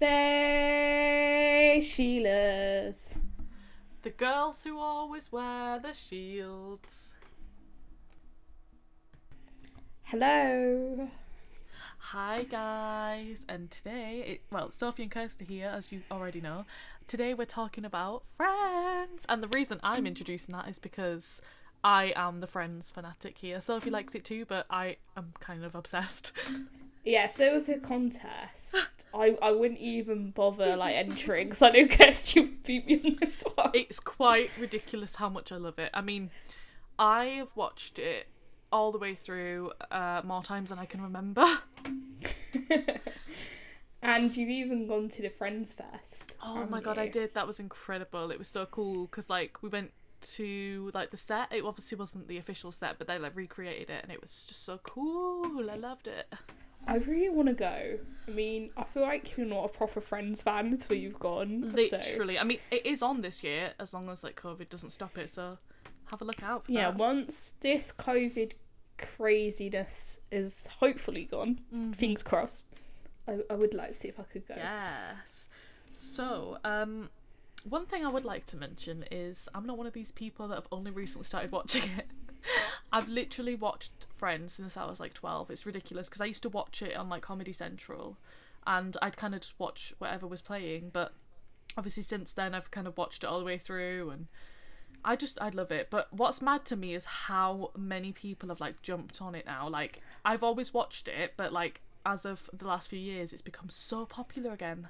They Sheilas. The girls who always wear the shields. Hello. Hi guys, and today, it, well, Sophie and Kirsty here, as you already know. Today we're talking about Friends, and the reason I'm introducing that is because I am the Friends fanatic here. Sophie likes it too, but I am kind of obsessed. Yeah, if there was a contest, I, I wouldn't even bother like entering because I know Kirsty would beat me on this one. It's quite ridiculous how much I love it. I mean, I have watched it all the way through uh, more times than I can remember. and you've even gone to the Friends Fest. Oh my god, I did. That was incredible. It was so cool because like we went to like the set. It obviously wasn't the official set, but they like recreated it, and it was just so cool. I loved it. I really want to go. I mean, I feel like you're not a proper Friends fan until you've gone. so- Literally, I mean, it is on this year as long as like COVID doesn't stop it. So have a look out for Yeah, that. once this COVID craziness is hopefully gone, Mm-hmm. fingers crossed, I, I would like to see if I could go. Yes. So, um, one thing I would like to mention is I'm not one of these people that have only recently started watching it. I've literally watched Friends since I was like 12. It's ridiculous because I used to watch it on like Comedy Central and I'd kind of just watch whatever was playing, but obviously since then I've kind of watched it all the way through and I just I love it. But what's mad to me is how many people have like jumped on it now. Like I've always watched it, but like as of the last few years it's become so popular again.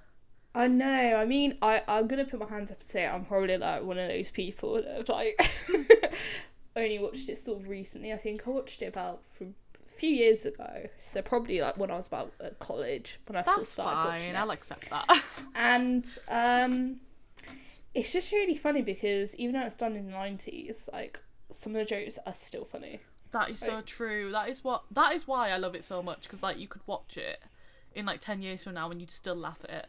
I know. I mean, I I'm gonna put my hands up and say I'm probably like one of those people that have like only watched it sort of recently. I think I watched it about from a few years ago, so probably like when I was about at college when I sort of started watching fine. it. I'll accept that. and um it's just really funny because even though it's done in the 90s like some of the jokes are still funny that is so Like- true. That is what. That is why I love it so much because like you could watch it in like ten years from now and you'd still laugh at it.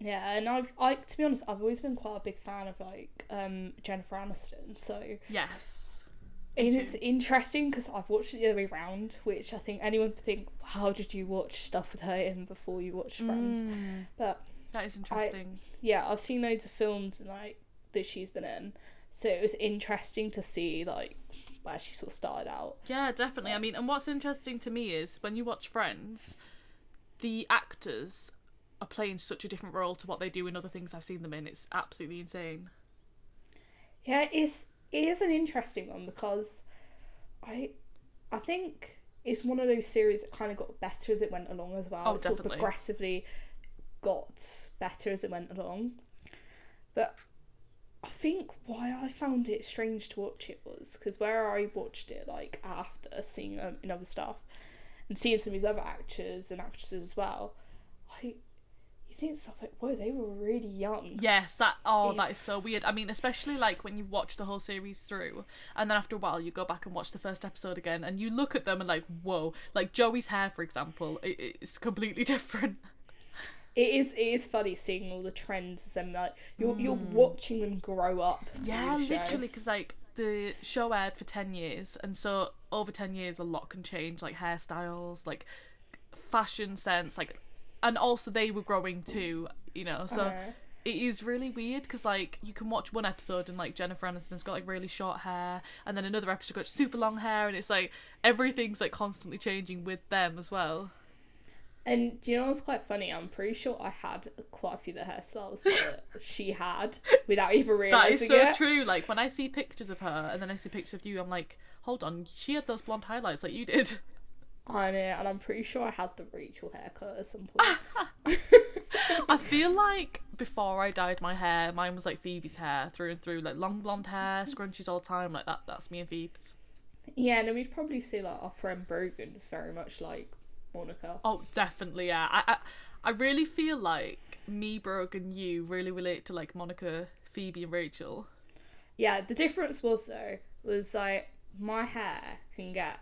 yeah and i've i to be honest i've always been quite a big fan of like um jennifer aniston so Yes. And it's interesting because i've watched it the other way round which i think anyone would think how did you watch stuff with her in before you watched friends Mm, but that is interesting. yeah i've seen loads of films and like that she's been in so it was interesting to see like where she sort of started out Yeah, definitely. I mean, and what's interesting to me is when you watch Friends, the actors are playing such a different role to what they do in other things I've seen them in. It's absolutely insane. Yeah, it's it is an interesting one because I I think it's one of those series that kind of got better as it went along as well. Oh, it sort of definitely. progressively got better as it went along. But I think why I found it strange to watch it was because where I watched it like after seeing um, in other stuff and seeing some of these other actors and actresses as well, think stuff like whoa they were really young. Yes, that oh, If- that is so weird. I mean, especially like when you've watched the whole series through, and then after a while you go back and watch the first episode again, and you look at them and like, whoa, like Joey's hair, for example, it, it's completely different. It is it is funny seeing all the trends and like you're you're hmm. watching them grow up. Yeah, literally, because like the show aired for ten years, and so over ten years, a lot can change, like hairstyles, like fashion sense, like, and also they were growing too, you know. So Uh-huh. it is really weird because like you can watch one episode and like Jennifer Aniston's got like really short hair, and then another episode got super long hair, and it's like everything's like constantly changing with them as well. And do you know what's quite funny? I'm pretty sure I had quite a few of the hairstyles that she had without even That realizing is so it. true. Like when I see pictures of her and then I see pictures of you, I'm like, hold on, she had those blonde highlights like you did. I know, and I'm pretty sure I had the Rachel haircut at some point. I feel like before I dyed my hair, mine was like Phoebe's hair through and through, like long blonde hair, mm-hmm. scrunchies all the time, like that. That's me and Phoebe's. yeah, and then we'd probably see like our friend Brogan is very much like Monica. Oh, definitely, yeah. I, I, I really feel like me, Brogan, you really relate to like Monica, Phoebe, and Rachel. Yeah, the difference was though was like my hair can get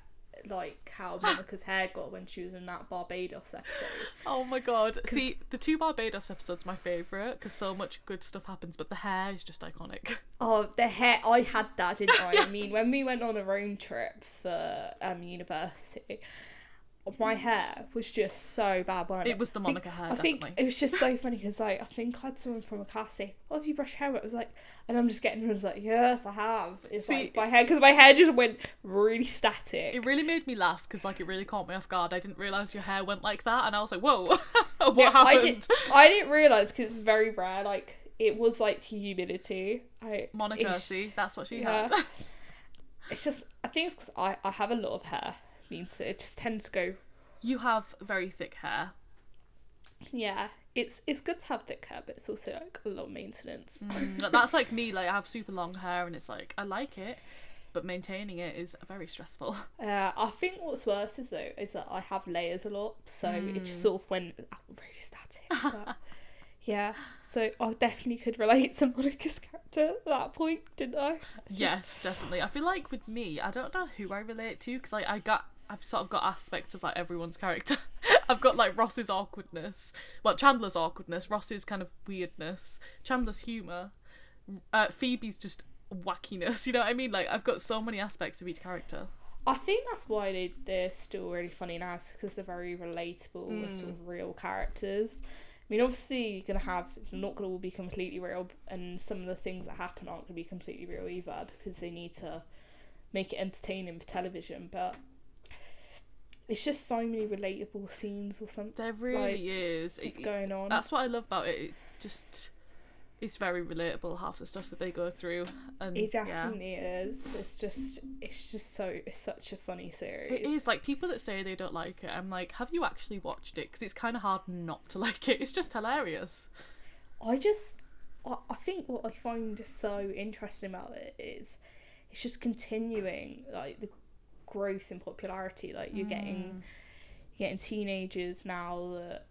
like how Monica's hair got when she was in that Barbados episode. Oh my god! See, the two Barbados episodes my favorite because so much good stuff happens, but the hair is just iconic. Oh, the hair! I had that, didn't I? I mean, when we went on a road trip for um university, my hair was just so bad. When It was the I think- Monica hair, I think it was just so funny because like I think I had someone from a class say, "Oh, have you brushed your hair?" It was like, and I'm just getting rid of like, yes, I have. It's See- like my hair because my hair just went really static. It really made me laugh because like it really caught me off guard. I didn't realize your hair went like that, and I was like, "Whoa, what Yeah, happened?" I did. I didn't realize because it's very rare. Like it was like humidity. I Monica, see, that's what she yeah. had. It's just I think it's because I I have a lot of hair. Means it just tends to go. you have very thick hair. Yeah, it's it's good to have thick hair, but it's also like a lot of maintenance. Mm, that's like me. Like I have super long hair, and it's like I like it, but maintaining it is very stressful. Uh, I think what's worse is though is that I have layers a lot, so it Mm. just sort of went really static. But yeah, so I definitely could relate to Monica's character at that point, didn't I? Just- Yes, definitely. I feel like with me, I don't know who I relate to because like I got. I've sort of got aspects of like everyone's character. I've got like Ross's awkwardness, well Chandler's awkwardness, Ross's kind of weirdness, Chandler's humor, uh, Phoebe's just wackiness. You know what I mean? Like I've got so many aspects of each character. I think that's why they they're still really funny now, because they're very relatable and Mm. sort of real characters. I mean, obviously you're gonna have not gonna all be completely real, and some of the things that happen aren't gonna be completely real either because they need to make it entertaining for television. But it's just so many relatable scenes or something There really Like, is. that's It- going on. that's what I love about it. It just it's very relatable half the stuff that they go through and it yeah. definitely is. It's just it's just so it's such a funny series. It is like people that say they don't like it. I'm like, have you actually watched it? Because it's kind of hard not to like it. It's just hilarious. I just, I, I think what I find so interesting about it is, it's just continuing like the growth in popularity. Like you're getting, mm. you're getting teenagers now that,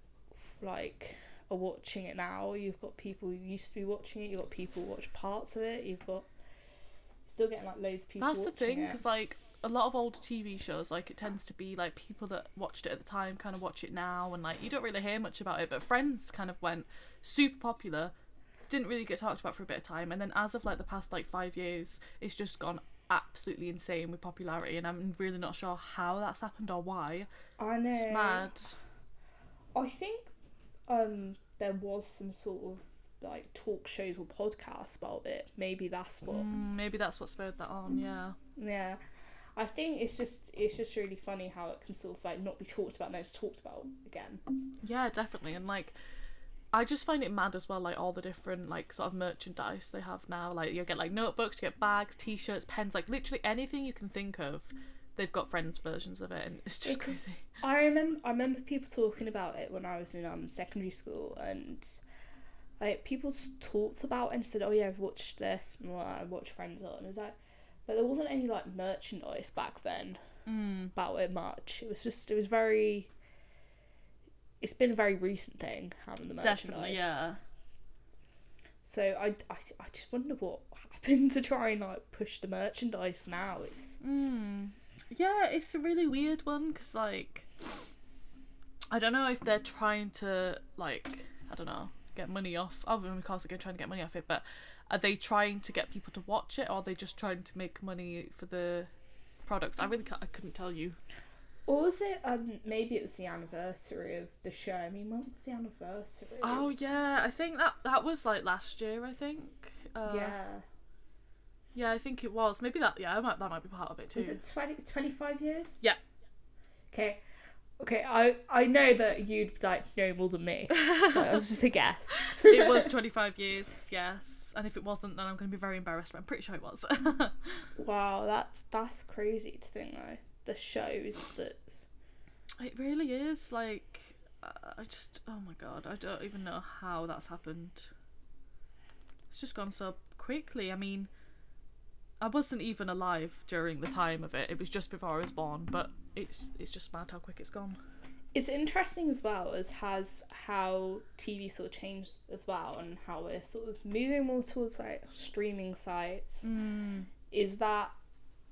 like, are watching it now. You've got people who used to be watching it. You've got people who watch parts of it. You've got, still getting like loads of people. That's the thing, because like a lot of old TV shows, like it tends to be like people that watched it at the time kind of watch it now, and like you don't really hear much about it. But Friends kind of went super popular, didn't really get talked about for a bit of time, and then as of like the past like five years, it's just gone absolutely insane with popularity, and I'm really not sure how that's happened or why. I know. It's mad. I think um there was some sort of like talk shows or podcasts about it. Maybe that's what. Mm, maybe that's what spurred that on. Yeah. Yeah, I think it's just it's just really funny how it can sort of like not be talked about, now it's talked about again. Yeah, definitely. And like I just find it mad as well, like all the different like sort of merchandise they have now. Like you get like notebooks, you get bags, t shirts, pens, like literally anything you can think of. They've got friends versions of it and it's just Because- crazy. I remember I remember people talking about it when I was in um secondary school and. Like people talked about it and said, "Oh yeah, I've watched this. and, well, I watched Friends on." And it's like, but there wasn't any like merchandise back then Mm. about it much. It was just it was very. It's been a very recent thing having the merchandise. Definitely, yeah. So I, I, I just wonder what happened to try and like push the merchandise now. It's Mm. Yeah, it's a really weird one because like I don't know if they're trying to like I don't know get money off. Oh, of course they're trying to get money off it, but are they trying to get people to watch it, or are they just trying to make money for the products? I really can't, I couldn't tell you. Or was it um maybe it was the anniversary of the show. I mean, when was the anniversary? Oh It's- yeah, I think that that was like last year. I think. Uh, yeah. Yeah, I think it was. Maybe that. Yeah, that might, that might be part of it too. Was it 20, 25 years? Yeah. Okay. Okay, I I know that you'd like know more than me, so it was just a guess. it was 25 years, yes. And if it wasn't, then I'm going to be very embarrassed. But I'm pretty sure it was. Wow, that's that's crazy to think though. The shows that It really is like I just oh my god I don't even know how that's happened. It's just gone so quickly. I mean, I wasn't even alive during the time of it. It was just before I was born, but it's it's just mad how quick it's gone. it's interesting as well as has how TV sort of changed as well and how we're sort of moving more towards like streaming sites. Mm. Is that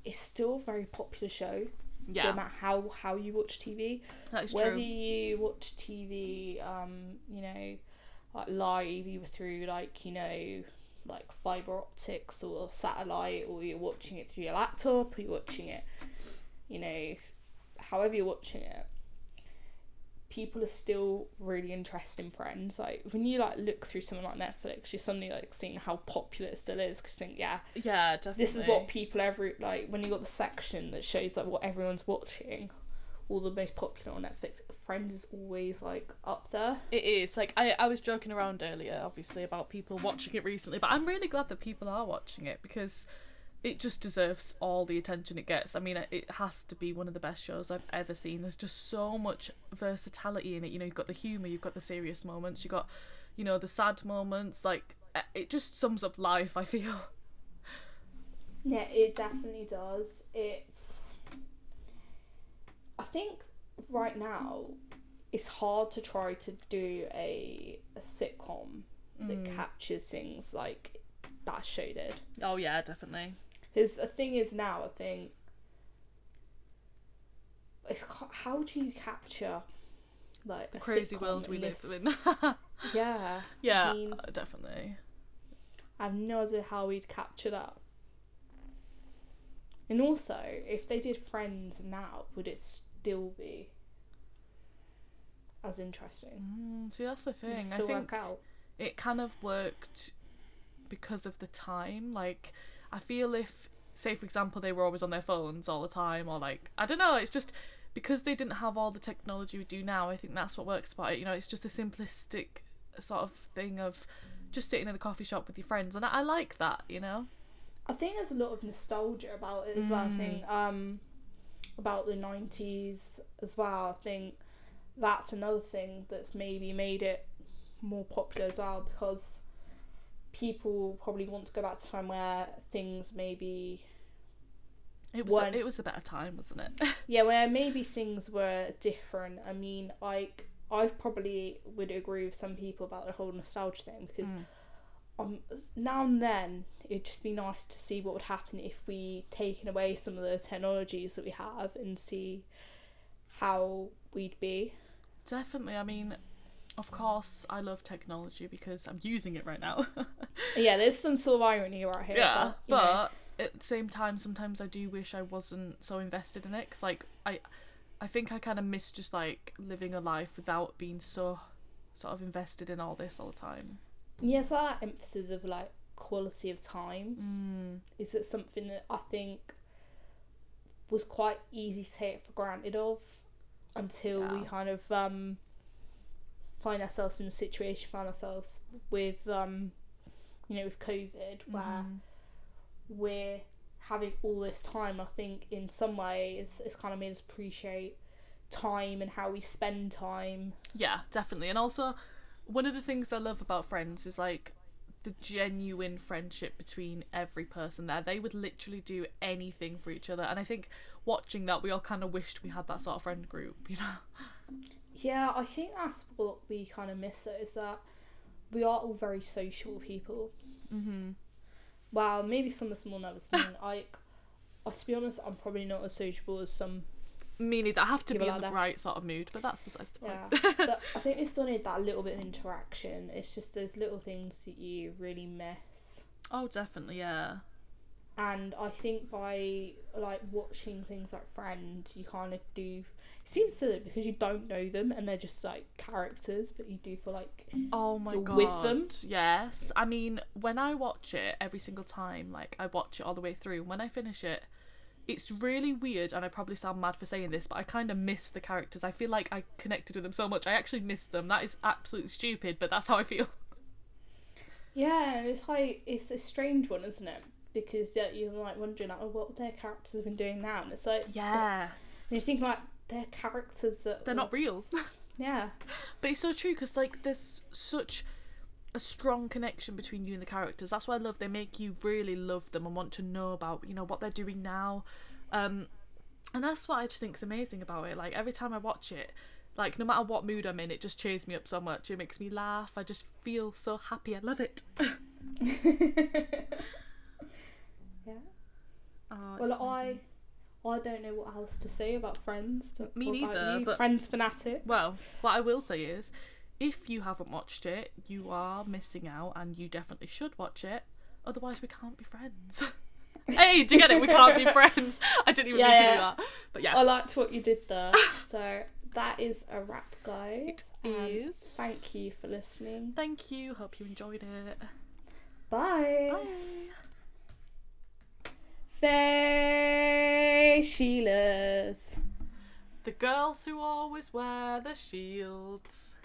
it's still a very popular show. Yeah. No matter how how you watch TV, that is whether true. you watch TV, um, you know, like live either through like you know like fiber optics or satellite, or you're watching it through your laptop, or you're watching it, you know, however you're watching it, people are still really interested in Friends. Like when you like look through something like Netflix, you're suddenly like seeing how popular it still is. Because think, yeah, Yeah, definitely. this is what people every like when you got the section that shows like what everyone's watching. All the most popular on Netflix. Friends is always like up there. It is like I, I was joking around earlier, obviously, about people watching it recently, but I'm really glad that people are watching it because it just deserves all the attention it gets. I mean, it- it has to be one of the best shows I've ever seen. There's just so much versatility in it. You know, you've got the humor, you've got the serious moments, you've got, you know, the sad moments. Like eh, it just sums up life. I feel. Yeah, it definitely does. It's. I think right now, it's hard to try to do a a sitcom that captures things like that show did. Oh yeah, definitely. Because the thing is now, I think. It's how do you capture, like The a crazy world we live in. Yeah, yeah, mean- uh, definitely. I have no idea how we'd capture that. And also, if they did Friends now, would it still be as interesting? Mm, see, that's the thing. I think work out? it kind of worked because of the time. Like, I feel if, say, for example, they were always on their phones all the time, or like, I don't know, it's just because they didn't have all the technology we do now. I think that's what works about it. You know, it's just a simplistic sort of thing of just sitting in a coffee shop with your friends, and I, I like that. You know. I think there's a lot of nostalgia about it as well. I think um, about the '90s as well. I think that's another thing that's maybe made it more popular as well because people probably want to go back to a time where things maybe It was a, it was a better time, wasn't it? Yeah, where maybe things were different. I mean, like I probably would agree with some people about the whole nostalgia thing because Mm. um now and then it'd just be nice to see what would happen if we taken away some of the technologies that we have and see how we'd be. Definitely. I mean, of course, I love technology because I'm using it right now. Yeah, there's some sort of irony right here. yeah, but, but at the same time, sometimes I do wish I wasn't so invested in it. Cause like I, I think I kind of miss just like living a life without being so sort of invested in all this all the time. yeah, so that emphasis of like quality of time. Mm, is it something that I think was quite easy to take for granted of until we kind of um, find ourselves in a situation, find ourselves with um, you know with COVID where mhm. we're having all this time. I think in some ways it's kind of made us appreciate time and how we spend time. Yeah, definitely. And also, one of the things I love about Friends is like the genuine friendship between every person there. They would literally do anything for each other. And I think watching that, we all kind of wished we had that sort of friend group, you know? Yeah, I think that's what we kind of miss. Though, is that we are all very social people. Mm-hmm. Well, maybe some of us more nervous than. I, I, to be honest, I'm probably not as sociable as some. Me neither. I have to be in the that. right sort of mood, but that's besides the point. Yeah, but I think we still need that little bit of interaction. It's just those little things that you really miss. Oh, definitely, yeah. And I think by like watching things like Friend, you kind of do. It seems silly because you don't know them and they're just like characters, but you do feel like Oh my You're god. with them? Yes. I mean, when I watch it every single time, like I watch it all the way through, and when I finish it, it's really weird and I probably sound mad for saying this, but I kind of miss the characters. I feel like I connected with them so much. I actually miss them. That is absolutely stupid, but that's how I feel. Yeah, and it's like it's a strange one, isn't it? Because yeah, you're like wondering like, oh, what their characters have been doing now, and it's like Yes. you think like they're characters that They're not real. Yeah, But it's so true because like there's such a strong connection between you and the characters. That's why I love. They make you really love them and want to know about you know what they're doing now, um, and that's what I just think is amazing about it. Like every time I watch it, like no matter what mood I'm in, it just cheers me up so much. It makes me laugh. I just feel so happy. I love it. Oh, Well, I amazing. I don't know what else to say about Friends, but Me neither, but- Friends fanatic. Well, what I will say is, if you haven't watched it, you are missing out, and you definitely should watch it. Otherwise, we can't be friends. Hey, do you get it? We can't be friends. I didn't even Yeah, mean to yeah. do that. But yeah. I liked what you did there. so that is a wrap, guys. It And is. Thank you for listening. Thank you. Hope you enjoyed it. Bye. Bye. Faye Sheilas. The girls who always wear the shields.